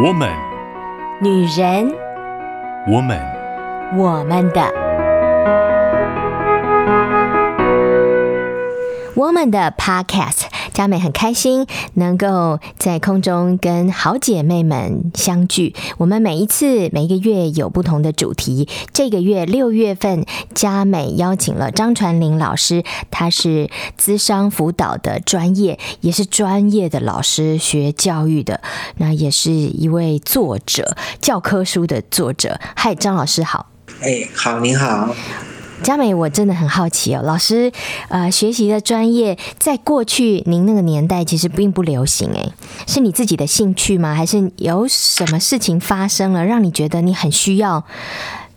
我们，女人，我们，我们的，我们的 Podcast。佳美很开心能够在空中跟好姐妹们相聚。我们每一次每一个月有不同的主题。这个月六月份，佳美邀请了张传玲老师，她是资商辅导的专业，也是专业的老师，学教育的，那也是一位作者，教科书的作者。嗨，张老师好。哎，好，您好。佳美，我真的很好奇哦，老师，呃，学习的专业在过去您那个年代其实并不流行，诶，是你自己的兴趣吗？还是有什么事情发生了，让你觉得你很需要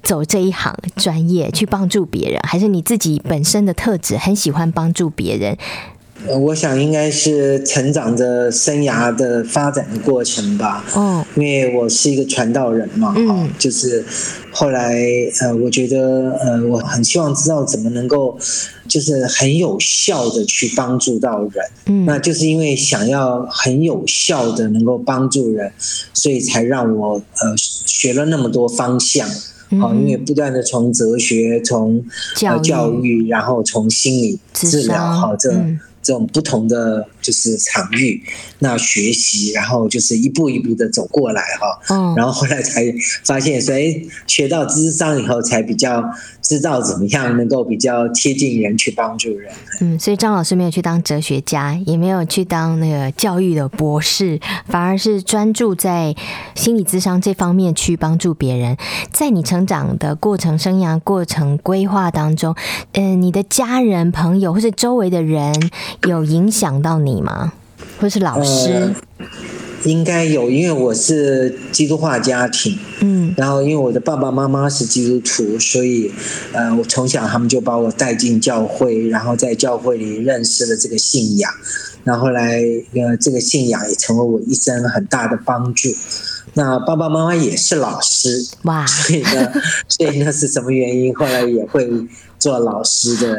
走这一行专业去帮助别人？还是你自己本身的特质很喜欢帮助别人？呃，我想应该是成长的生涯的发展的过程吧。哦，因为我是一个传道人嘛，嗯，就是后来呃，我觉得呃，我很希望知道怎么能够就是很有效的去帮助到人。嗯，那就是因为想要很有效的能够帮助人，所以才让我呃学了那么多方向。好，因为不断的从哲学、从呃教育，然后从心理治疗，好这。这种不同的就是场域，那学习，然后就是一步一步的走过来哈，嗯，然后后来才发现，所以学到智商以后，才比较知道怎么样能够比较贴近人去帮助人。嗯，所以张老师没有去当哲学家，也没有去当那个教育的博士，反而是专注在心理智商这方面去帮助别人。在你成长的过程、生涯过程规划当中，嗯、呃，你的家人、朋友或是周围的人。有影响到你吗？或是老师？呃、应该有，因为我是基督化家庭，嗯，然后因为我的爸爸妈妈是基督徒，所以呃，我从小他们就把我带进教会，然后在教会里认识了这个信仰，然后来呃，这个信仰也成为我一生很大的帮助。那爸爸妈妈也是老师，哇，所以呢，所以那是什么原因？后来也会。做老师的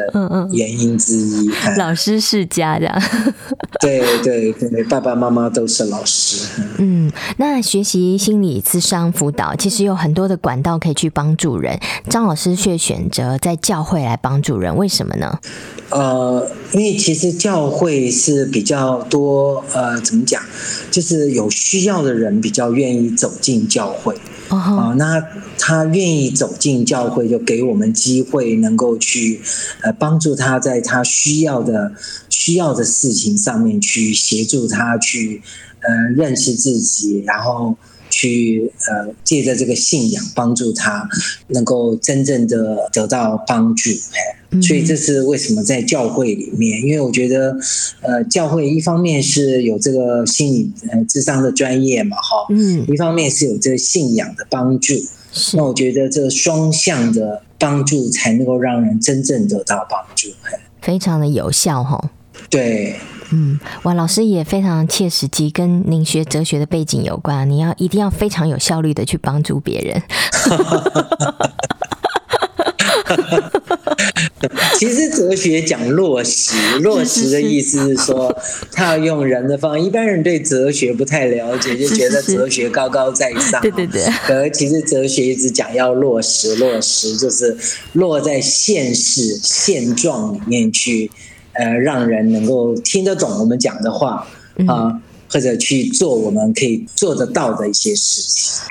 原因之一，嗯嗯、老师世家的，对对对，爸爸妈妈都是老师。嗯，那学习心理咨商辅导，其实有很多的管道可以去帮助人。张老师却选择在教会来帮助人，为什么呢？呃，因为其实教会是比较多，呃，怎么讲，就是有需要的人比较愿意走进教会。啊、哦，那他愿意走进教会，就给我们机会，能够去呃帮助他在他需要的需要的事情上面去协助他去呃认识自己，然后去呃借着这个信仰帮助他能够真正的得到帮助。所以这是为什么在教会里面，因为我觉得，呃，教会一方面是有这个心理呃智商的专业嘛，哈，嗯，一方面是有这个信仰的帮助，那我觉得这个双向的帮助才能够让人真正得到帮助，非常的有效哈。对，嗯，哇，老师也非常切实际，跟您学哲学的背景有关，你要一定要非常有效率的去帮助别人。其实哲学讲落实，落实的意思是说，他要用人的方。一般人对哲学不太了解，就觉得哲学高高在上。对对对。可其实哲学一直讲要落实，落实就是落在现实现状里面去，呃，让人能够听得懂我们讲的话啊。或者去做我们可以做得到的一些事情，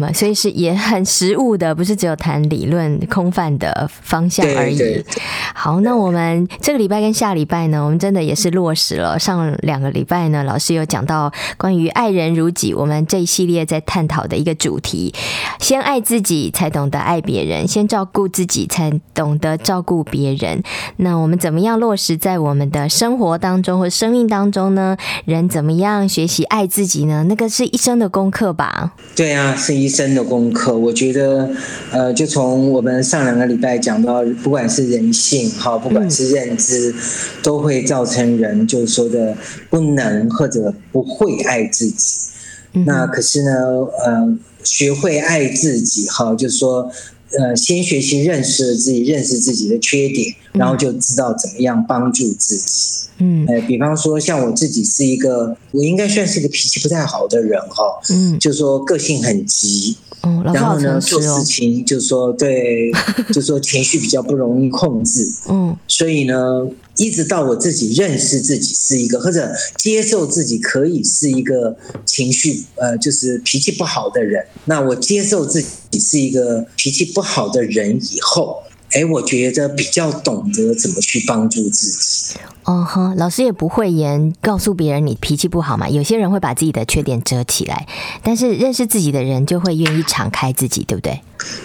嗯，所以是也很实务的，不是只有谈理论空泛的方向而已。对对对。好，那我们这个礼拜跟下礼拜呢，我们真的也是落实了。上两个礼拜呢，老师有讲到关于爱人如己，我们这一系列在探讨的一个主题：先爱自己，才懂得爱别人；先照顾自己，才懂得照顾别人。那我们怎么样落实在我们的生活当中或生命当中呢？人怎么样？学习爱自己呢，那个是一生的功课吧？对啊，是一生的功课。我觉得，呃，就从我们上两个礼拜讲到，不管是人性哈，不管是认知，都会造成人就是说的不能或者不会爱自己。那可是呢，呃，学会爱自己哈，就是说呃，先学习认识自己，认识自己的缺点，然后就知道怎么样帮助自己。嗯，呃，比方说像我自己是一个，我应该算是个脾气不太好的人哈。嗯，就说个性很急。嗯，然后呢，做事情就是说对，就是说情绪比较不容易控制。嗯，所以呢。一直到我自己认识自己是一个，或者接受自己可以是一个情绪，呃，就是脾气不好的人。那我接受自己是一个脾气不好的人以后，哎，我觉得比较懂得怎么去帮助自己。哦哈，老师也不会言告诉别人你脾气不好嘛。有些人会把自己的缺点遮起来，但是认识自己的人就会愿意敞开自己，对不对？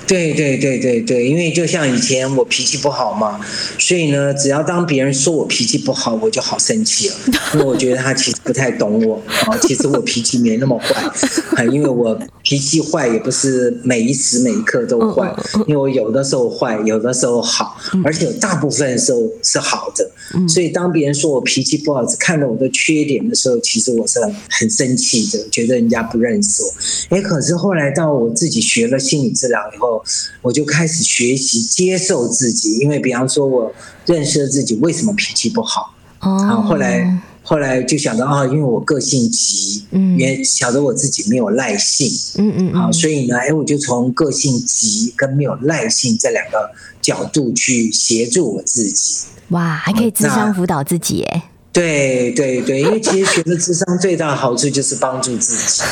对对对对对，因为就像以前我脾气不好嘛，所以呢，只要当别人说我脾气不好，我就好生气了，因为我觉得他其实不太懂我啊。其实我脾气没那么坏，因为我脾气坏也不是每一时每一刻都坏，因为我有的时候坏，有的时候好，而且有大部分时候是好的。所以当别人说我脾气不好，只看到我的缺点的时候，其实我是很生气的，觉得人家不认识我。哎，可是后来到我自己学了心理治疗。以后我就开始学习接受自己，因为比方说，我认识了自己为什么脾气不好。哦，后来后来就想到啊，因为我个性急，嗯，也晓得我自己没有耐性，嗯嗯，好，所以呢，哎，我就从个性急跟没有耐性这两个角度去协助我自己。哇，还可以智商辅导自己哎。对对对，因为其实学的智商最大的好处就是帮助自己。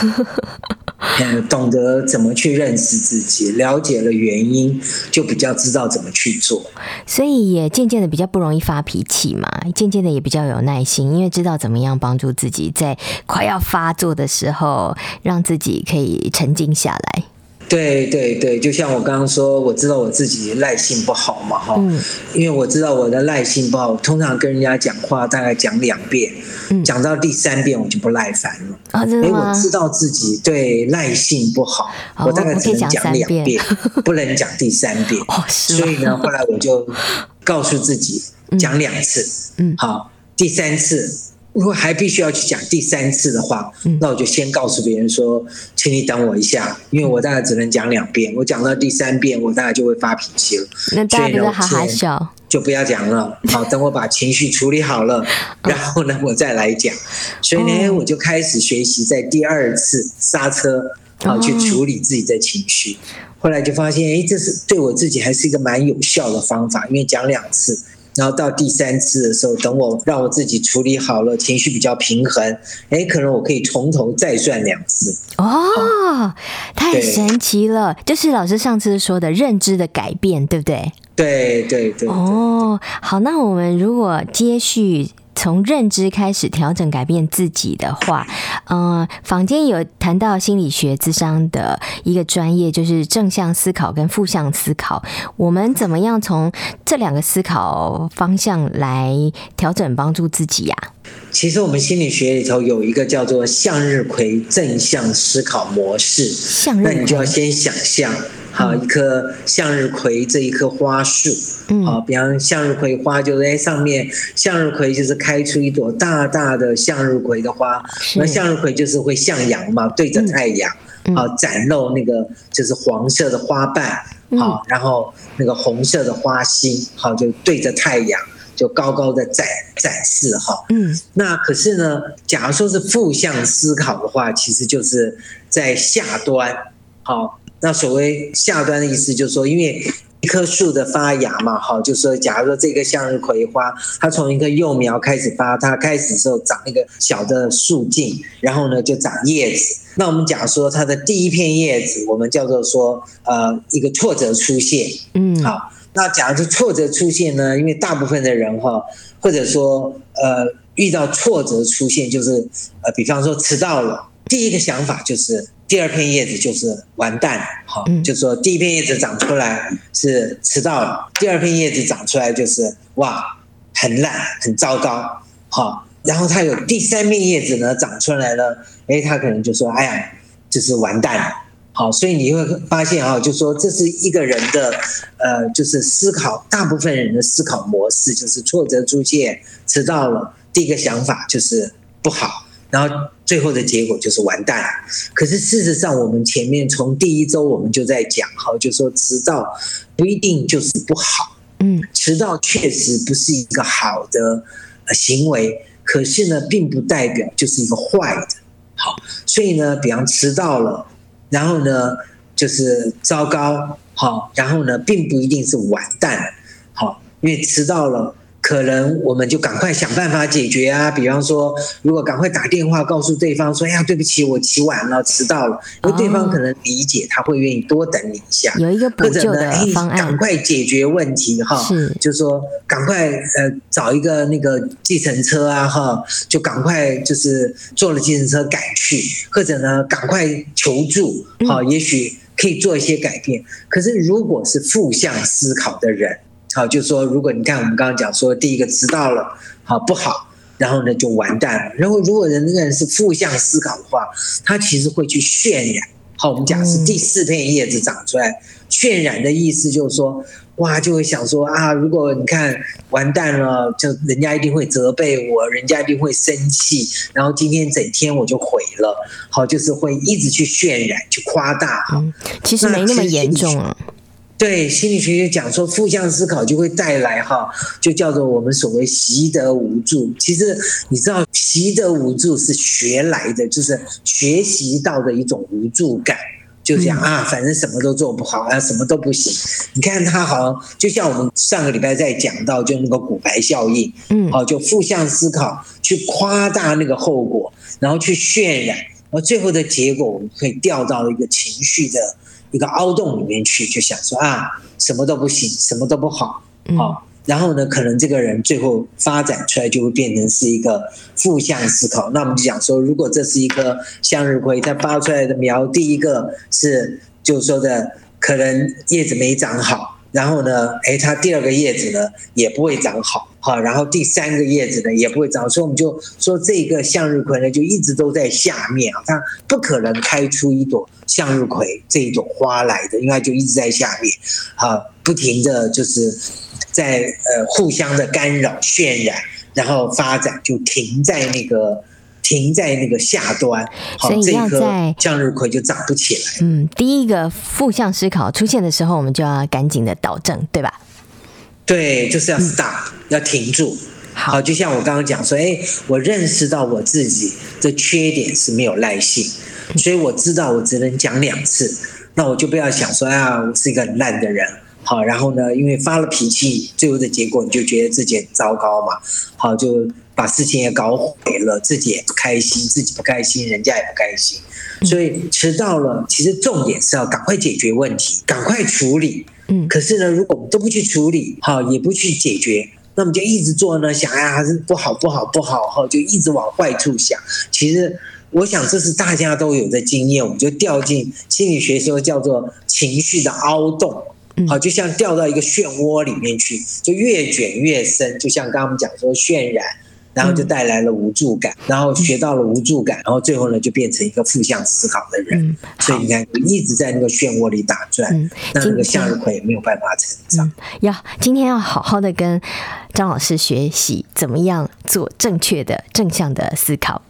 嗯，懂得怎么去认识自己，了解了原因，就比较知道怎么去做，所以也渐渐的比较不容易发脾气嘛，渐渐的也比较有耐心，因为知道怎么样帮助自己，在快要发作的时候，让自己可以沉静下来。对对对，就像我刚刚说，我知道我自己耐性不好嘛，哈、嗯，因为我知道我的耐性不好，通常跟人家讲话大概讲两遍，嗯、讲到第三遍我就不耐烦了。啊、哦，真的吗？我知道自己对耐性不好，哦、我大概只能讲两遍，遍 不能讲第三遍。哦，所以呢，后来我就告诉自己讲两次，嗯，好，第三次。如果还必须要去讲第三次的话，那我就先告诉别人说，请你等我一下，因为我大概只能讲两遍，我讲到第三遍，我大概就会发脾气了。那大家哈哈笑，就不要讲了。好，等我把情绪处理好了，然后呢，我再来讲。所以呢，我就开始学习在第二次刹车，好去处理自己的情绪。后来就发现，哎，这是对我自己还是一个蛮有效的方法，因为讲两次。然后到第三次的时候，等我让我自己处理好了，情绪比较平衡，哎，可能我可以从头再算两次。哦，太神奇了！就是老师上次说的认知的改变，对不对？对对对。哦，好，那我们如果接续。从认知开始调整改变自己的话，嗯、坊间有谈到心理学智商的一个专业，就是正向思考跟负向思考。我们怎么样从这两个思考方向来调整帮助自己呀、其实我们心理学里头有一个叫做向日葵正向思考模式，向日葵，那你就要先想象。好，一棵向日葵，这一棵花树，好，比方向日葵花就在上面，向日葵就是开出一朵大大的向日葵的花，那向日葵就是会向阳嘛，对着太阳，好，展露那个就是黄色的花瓣，好，然后那个红色的花心，好，就对着太阳，就高高的展展示哈，嗯，那可是呢，假如说是负向思考的话，其实就是在下端，好。那所谓下端的意思，就是说，因为一棵树的发芽嘛，好，就是说，假如说这个向日葵花，它从一个幼苗开始发，它开始的时候长一个小的树茎，然后呢就长叶子。那我们假如说它的第一片叶子，我们叫做说，呃，一个挫折出现，嗯，好。那假如说挫折出现呢，因为大部分的人哈，或者说呃遇到挫折出现，就是呃，比方说迟到了，第一个想法就是。第二片叶子就是完蛋，哈，就说第一片叶子长出来是迟到了，第二片叶子长出来就是哇，很烂，很糟糕，哈，然后它有第三片叶子呢长出来了，哎，他可能就说，哎呀，就是完蛋了，好，所以你会发现啊，就说这是一个人的，呃，就是思考，大部分人的思考模式就是挫折出现，迟到了，第一个想法就是不好。然后最后的结果就是完蛋。可是事实上，我们前面从第一周我们就在讲，哈，就说迟到不一定就是不好，嗯，迟到确实不是一个好的行为，可是呢，并不代表就是一个坏的，好，所以呢，比方迟到了，然后呢，就是糟糕，好，然后呢，并不一定是完蛋，好，因为迟到了。可能我们就赶快想办法解决啊，比方说，如果赶快打电话告诉对方说：“哎呀，对不起，我起晚了，迟到了。”因为对方可能理解，他会愿意多等你一下，有一个补救的方案，赶快解决问题哈，是，就是说赶快呃找一个那个计程车啊哈，就赶快就是坐了计程车赶去，或者呢赶快求助哈，也许可以做一些改变。可是如果是负向思考的人。好，就说如果你看我们刚刚讲说，第一个知道了，好不好？然后呢就完蛋了。然后如果人那个人是负向思考的话，他其实会去渲染。好，我们讲是第四片叶子长出来，渲染的意思就是说，哇，就会想说啊，如果你看完蛋了，就人家一定会责备我，人家一定会生气，然后今天整天我就毁了。好，就是会一直去渲染，去夸大。哈，其实没那么严重啊。对，心理学就讲说，负向思考就会带来哈，就叫做我们所谓习得无助。其实你知道，习得无助是学来的，就是学习到的一种无助感，就这样啊，反正什么都做不好啊，什么都不行。你看他好像就像我们上个礼拜在讲到，就那个骨牌效应，嗯，好，就负向思考去夸大那个后果，然后去渲染，然后最后的结果，我们可以掉到一个情绪的。一个凹洞里面去，就想说啊，什么都不行，什么都不好，好，然后呢，可能这个人最后发展出来就会变成是一个负向思考。那我们就讲说，如果这是一颗向日葵，它发出来的苗，第一个是就是说的，可能叶子没长好。然后呢，哎，它第二个叶子呢也不会长好，哈，然后第三个叶子呢也不会长，所以我们就说这个向日葵呢就一直都在下面啊，它不可能开出一朵向日葵这一朵花来的，因为就一直在下面，啊，不停的就是在呃互相的干扰渲染，然后发展就停在那个。停在那个下端，所以要在向日葵就长不起来。嗯，第一个负向思考出现的时候，我们就要赶紧的导正，对吧？对，就是要 stop，嗯，要停住。好，就像我刚刚讲说，哎，我认识到我自己的缺点是没有耐性，所以我知道我只能讲两次，那我就不要想说啊，我是一个很烂的人。好，然后呢，因为发了脾气，最后的结果你就觉得自己很糟糕嘛。好，就。把事情也搞毁了，自己也不开心，自己不开心，人家也不开心，所以迟到了。其实重点是要赶快解决问题，赶快处理。嗯，可是呢，如果我们都不去处理，好，也不去解决，那么就一直做呢，想呀，还是不好，不好，不好，哈，就一直往坏处想。其实，我想这是大家都有的经验，我们就掉进心理学说叫做情绪的凹洞。好，就像掉到一个漩涡里面去，就越卷越深。就像刚刚我们讲说渲染。然后就带来了无助感，然后学到了无助感，然后最后呢就变成一个负向思考的人。所以你看，一直在那个漩涡里打转，那那个向日葵也没有办法成长。要今天要好好的跟张老师学习，怎么样做正确的正向的思考。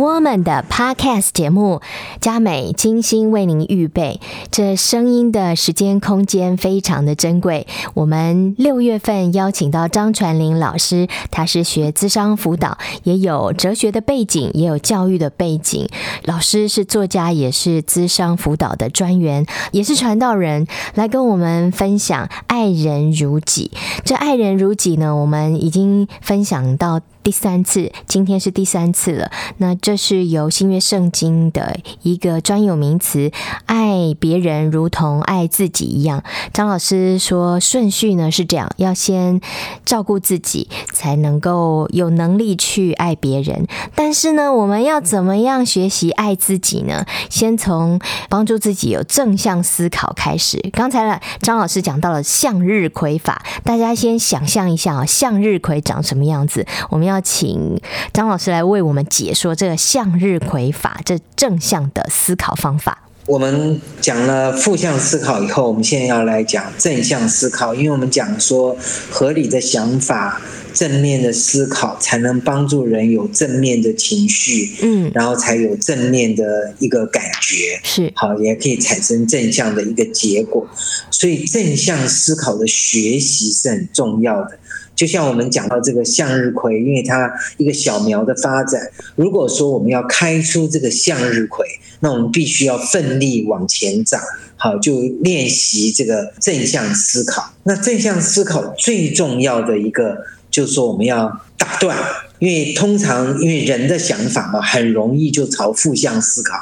我们的 Podcast 节目，佳美精心为您预备，这声音的时间空间非常的珍贵。我们六月份邀请到张传玲老师，他是学资商辅导，也有哲学的背景，也有教育的背景。老师是作家，也是资商辅导的专员，也是传道人，来跟我们分享爱人如己。这爱人如己呢，我们已经分享到。第三次，今天是第三次了。那这是由新约圣经的一个专有名词，爱别人如同爱自己一样。张老师说顺序呢是这样：要先照顾自己，才能够有能力去爱别人。但是呢，我们要怎么样学习爱自己呢？先从帮助自己有正向思考开始。刚才呢，张老师讲到了向日葵法，大家先想象一下啊，向日葵长什么样子？我们要。要请张老师来为我们解说这个向日葵法，这正向的思考方法。我们讲了负向思考以后，我们现在要来讲正向思考，因为我们讲说合理的想法正面的思考，才能帮助人有正面的情绪，嗯，然后才有正面的一个感觉，是好，也可以产生正向的一个结果。所以正向思考的学习是很重要的。就像我们讲到这个向日葵，因为它一个小苗的发展，如果说我们要开出这个向日葵，那我们必须要奋力往前长，好，就练习这个正向思考。那正向思考最重要的一个，就是说我们要打断，因为通常因为人的想法嘛，很容易就朝负向思考，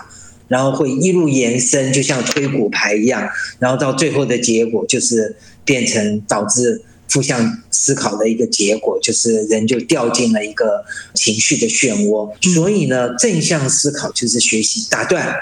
然后会一路延伸，就像推骨牌一样，然后到最后的结果就是变成导致。负向思考的一个结果，就是人就掉进了一个情绪的漩涡。所以呢，正向思考就是学习打断，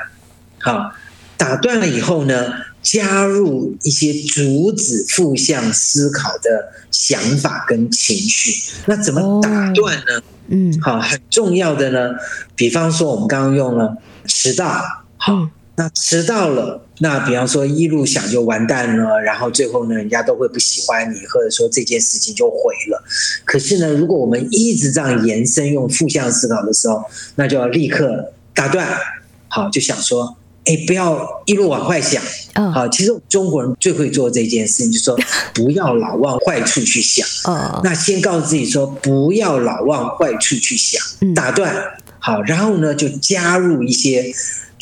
好，打断了以后呢，加入一些阻止负向思考的想法跟情绪。那怎么打断呢？嗯，好，很重要的呢，比方说我们刚刚用了迟到，好。那迟到了，那比方说一路想就完蛋了，然后最后呢，人家都会不喜欢你，或者说这件事情就毁了。可是呢，如果我们一直这样延伸用负向思考的时候，那就要立刻打断，好，就想说，哎，不要一路往坏想。好，其实中国人最会做这件事情，就是说 不要老往坏处去想。那先告诉自己说，不要老往坏处去想，打断。好，然后呢，就加入一些。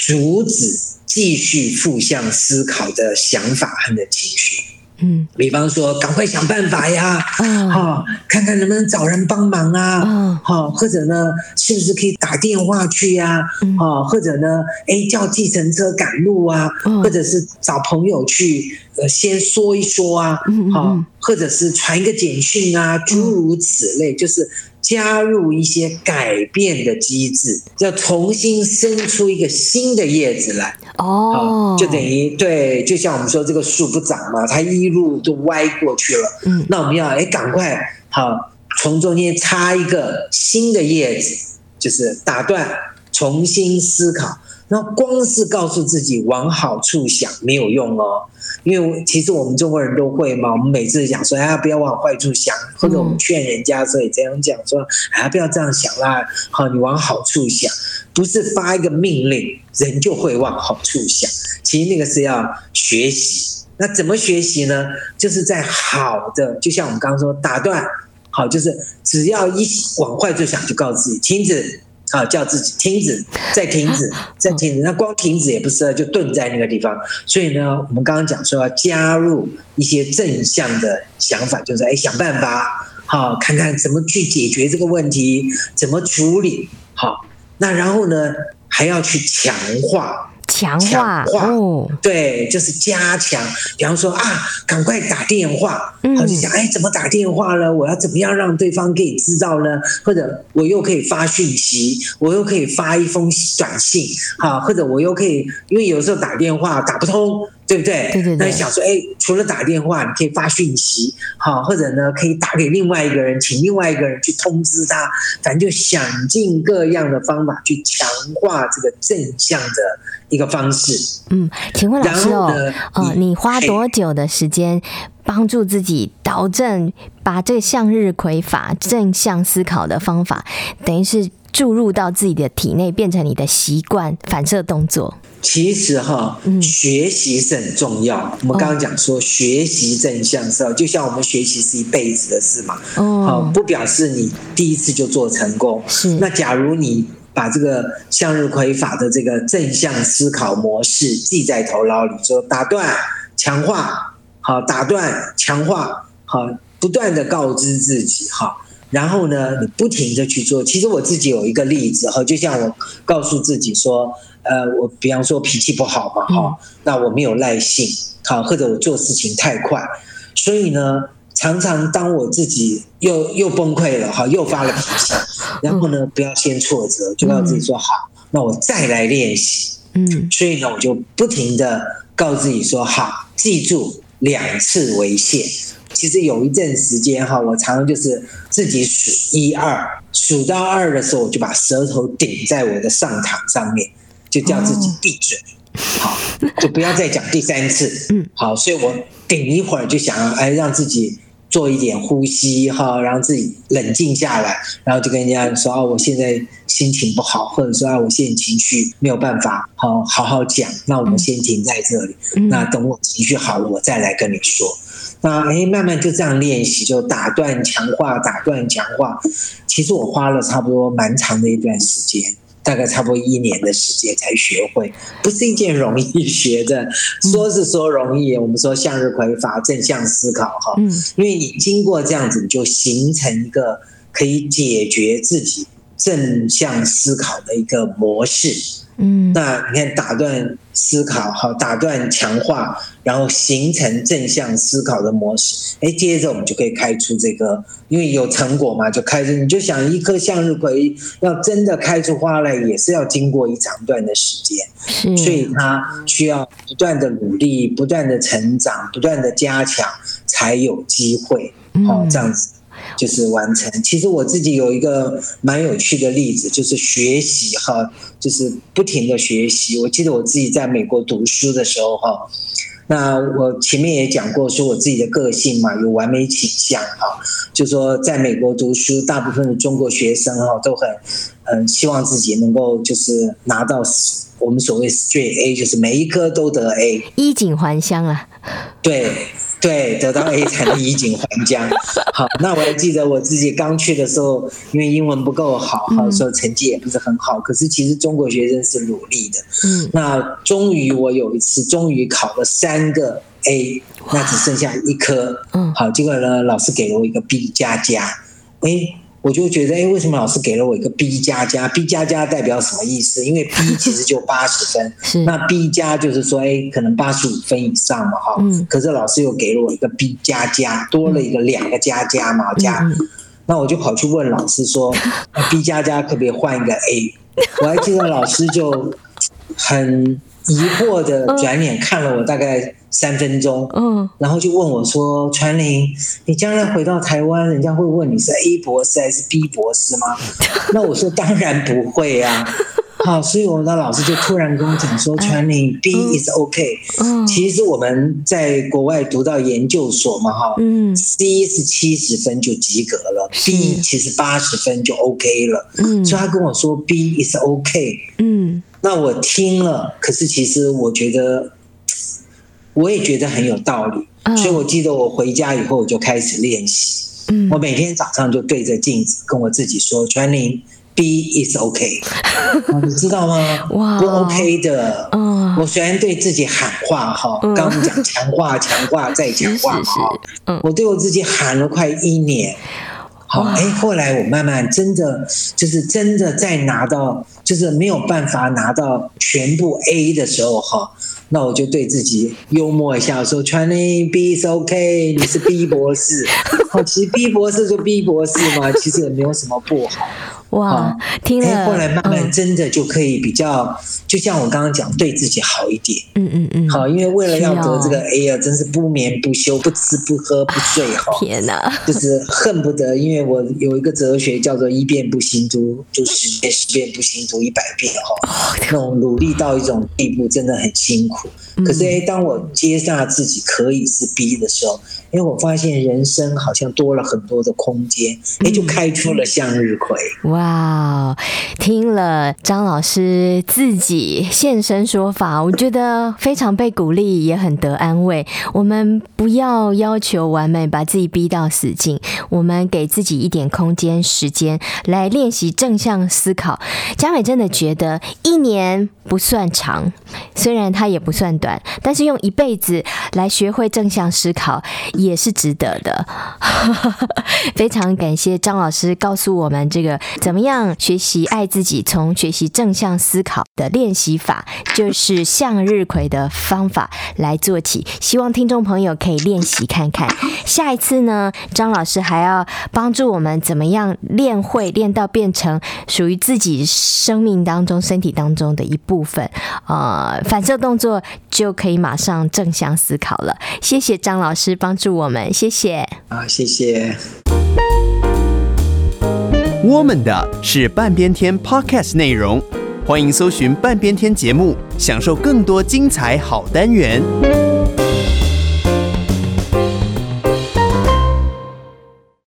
阻止继续负向思考的想法和的情绪，嗯，比方说，赶快想办法呀，啊，看看能不能找人帮忙啊，好，或者呢，是不是可以打电话去呀，啊，或者呢，哎，叫计程车赶路啊，或者是找朋友去，呃，先说一说啊，好，或者是传一个简讯啊，诸如此类，就是。加入一些改变的机制，要重新生出一个新的叶子来哦，就等于对，就像我们说这个树不长嘛，它一路都歪过去了。嗯，那我们要哎赶快好，从中间插一个新的叶子，就是打断，重新思考。那光是告诉自己往好处想没有用哦。因为其实我们中国人都会嘛，我们每次讲说，哎呀，不要往坏处想，或者我们劝人家所以这样讲说，哎呀，不要这样想啦，好，你往好处想，不是发一个命令，人就会往好处想。其实那个是要学习，那怎么学习呢？就是在好的，就像我们刚刚说，打断，好，就是只要一往坏处想，就告诉自己停止。啊，叫自己停止，再停止，再停止。那光停止也不是，就顿在那个地方。所以呢，我们刚刚讲说要加入一些正向的想法，就是哎，想办法，好，看看怎么去解决这个问题，怎么处理。好，那然后呢，还要去强化。强化，对，就是加强。比方说啊，赶快打电话，嗯，就想哎，怎么打电话呢？我要怎么样让对方可以知道呢？或者我又可以发讯息，我又可以发一封短信，啊，或者我又可以，因为有时候打电话打不通。对不对？对对对。那你想说，哎，除了打电话，你可以发讯息，好，或者呢，可以打给另外一个人，请另外一个人去通知他，反正就想尽各样的方法去强化这个正向的一个方式。嗯，请问老师哦，呃，你花多久的时间帮助自己导正，把这个向日葵法正向思考的方法，等于是注入到自己的体内，变成你的习惯反射动作？其实哈，学习是很重要。我们刚刚讲说，学习正向是吧？就像我们学习是一辈子的事嘛。哦，不表示你第一次就做成功。是。那假如你把这个向日葵法的这个正向思考模式记在头脑里，说打断、强化，好，打断、强化，好，不断的告知自己，好，然后呢，你不停的去做。其实我自己有一个例子哈，就像我告诉自己说。呃，我比方说脾气不好嘛，哈，那我没有耐性，好，或者我做事情太快，所以呢，常常当我自己又又崩溃了，哈，又发了脾气，然后呢，不要先挫折，就告诉自己说好，那我再来练习，嗯，所以呢，我就不停的告诉自己说好，记住两次为限。其实有一阵时间哈，我常常就是自己数一二，数到二的时候，我就把舌头顶在我的上膛上面。就叫自己闭嘴，好，就不要再讲第三次。嗯，好，所以我顶一会儿就想要哎让自己做一点呼吸哈，然后自己冷静下来，然后就跟人家说啊，我现在心情不好，或者说啊，我现在情绪没有办法好好好讲，那我们先停在这里，嗯、那等我情绪好了，我再来跟你说。那哎，慢慢就这样练习，就打断强化，打断强化。其实我花了差不多蛮长的一段时间，大概差不多一年的时间才学会，不是一件容易学的。说是说容易，我们说向日葵法，正向思考哈，因为你经过这样子，你就形成一个可以解决自己正向思考的一个模式。嗯，那你看，打断思考，好，打断强化，然后形成正向思考的模式。哎，接着我们就可以开出这个，因为有成果嘛，就开始。你就想，一颗向日葵要真的开出花来，也是要经过一长段的时间，所以它需要不断的努力，不断的成长，不断的加强，才有机会。好，这样子。就是完成。其实我自己有一个蛮有趣的例子，就是学习哈，就是不停的学习。我记得我自己在美国读书的时候哈，那我前面也讲过，说我自己的个性嘛，有完美倾向哈，就说在美国读书，大部分的中国学生哈都很嗯希望自己能够就是拿到我们所谓 straight A，就是每一科都得 A，衣锦还乡啊，对。对，得到 A 才能衣锦还乡。好，那我还记得我自己刚去的时候，因为英文不够好，好，时候成绩也不是很好。可是其实中国学生是努力的。嗯，那终于我有一次，终于考了三个 A，那只剩下一科。嗯，好，结果呢，老师给了我一个 B 加加。哎。我就觉得，哎，为什么老师给了我一个 B 加加？B 加加代表什么意思？因为 B 其实就八十分，是那 B 加就是说，哎，可能八十五分以上嘛，哈。嗯。可是老师又给了我一个 B 加加，多了一个两个加加嘛，加。嗯。那我就跑去问老师说，B 加加可不可以换一个 A？我还记得老师就很疑惑的转脸看了我大概。三分钟，嗯，然后就问我说：“传玲，你将来回到台湾，人家会问你是 A 博士还是 B 博士吗？” 那我说：“当然不会啊。”好，所以我的老师就突然跟我讲说：“传玲，B is OK。嗯，其实我们在国外读到研究所嘛，哈，嗯，C 是七十分就及格了，B 其实八十分就 OK 了。嗯，所以他跟我说 B is OK。嗯，那我听了，可是其实我觉得。我也觉得很有道理，所以我记得我回家以后我就开始练习。嗯，我每天早上就对着镜子跟我自己说：“Chuan Ling, B is OK。”你知道吗？哇，不 OK 的。嗯，我虽然对自己喊话哈，刚刚讲强化、强化再强化哈，嗯，我对我自己喊了快一年。好，哎，后来我慢慢真的就是真的在拿到，就是没有办法拿到全部 A 的时候哈。那我就对自己幽默一下，说 Chinese B is OK，你是 B 博士。其实 B 博士就 B 博士嘛，其实也没有什么不好。”哇，听了，后来慢慢真的就可以比较，就像我刚刚讲，对自己好一点。嗯嗯嗯。好，因为为了要得这个 A 啊，真是不眠不休，不吃不喝不睡哈。天哪，就是恨不得，因为我有一个哲学叫做一遍不行读，就十遍十遍不行读一百遍哈。那种努力到一种地步，真的很辛苦。可是哎，当我接纳自己可以是 B 的时候，因为我发现人生好像多了很多的空间，哎，就开出了向日葵。哇，听了张老师自己现身说法，我觉得非常被鼓励，也很得安慰。我们不要要求完美，把自己逼到死境，我们给自己一点空间、时间来练习正向思考。佳美真的觉得一年不算长，虽然它也不算短，但是用一辈子来学会正向思考也是值得的。非常感谢张老师告诉我们这个。怎么样学习爱自己？从学习正向思考的练习法，就是向日葵的方法来做起。希望听众朋友可以练习看看。下一次呢，张老师还要帮助我们怎么样练会，练到变成属于自己生命当中、身体当中的一部分。呃，反射动作就可以马上正向思考了。谢谢张老师帮助我们，谢谢。好，谢谢。我们的是半边天 Podcast 内容，欢迎搜寻半边天节目，享受更多精彩好单元。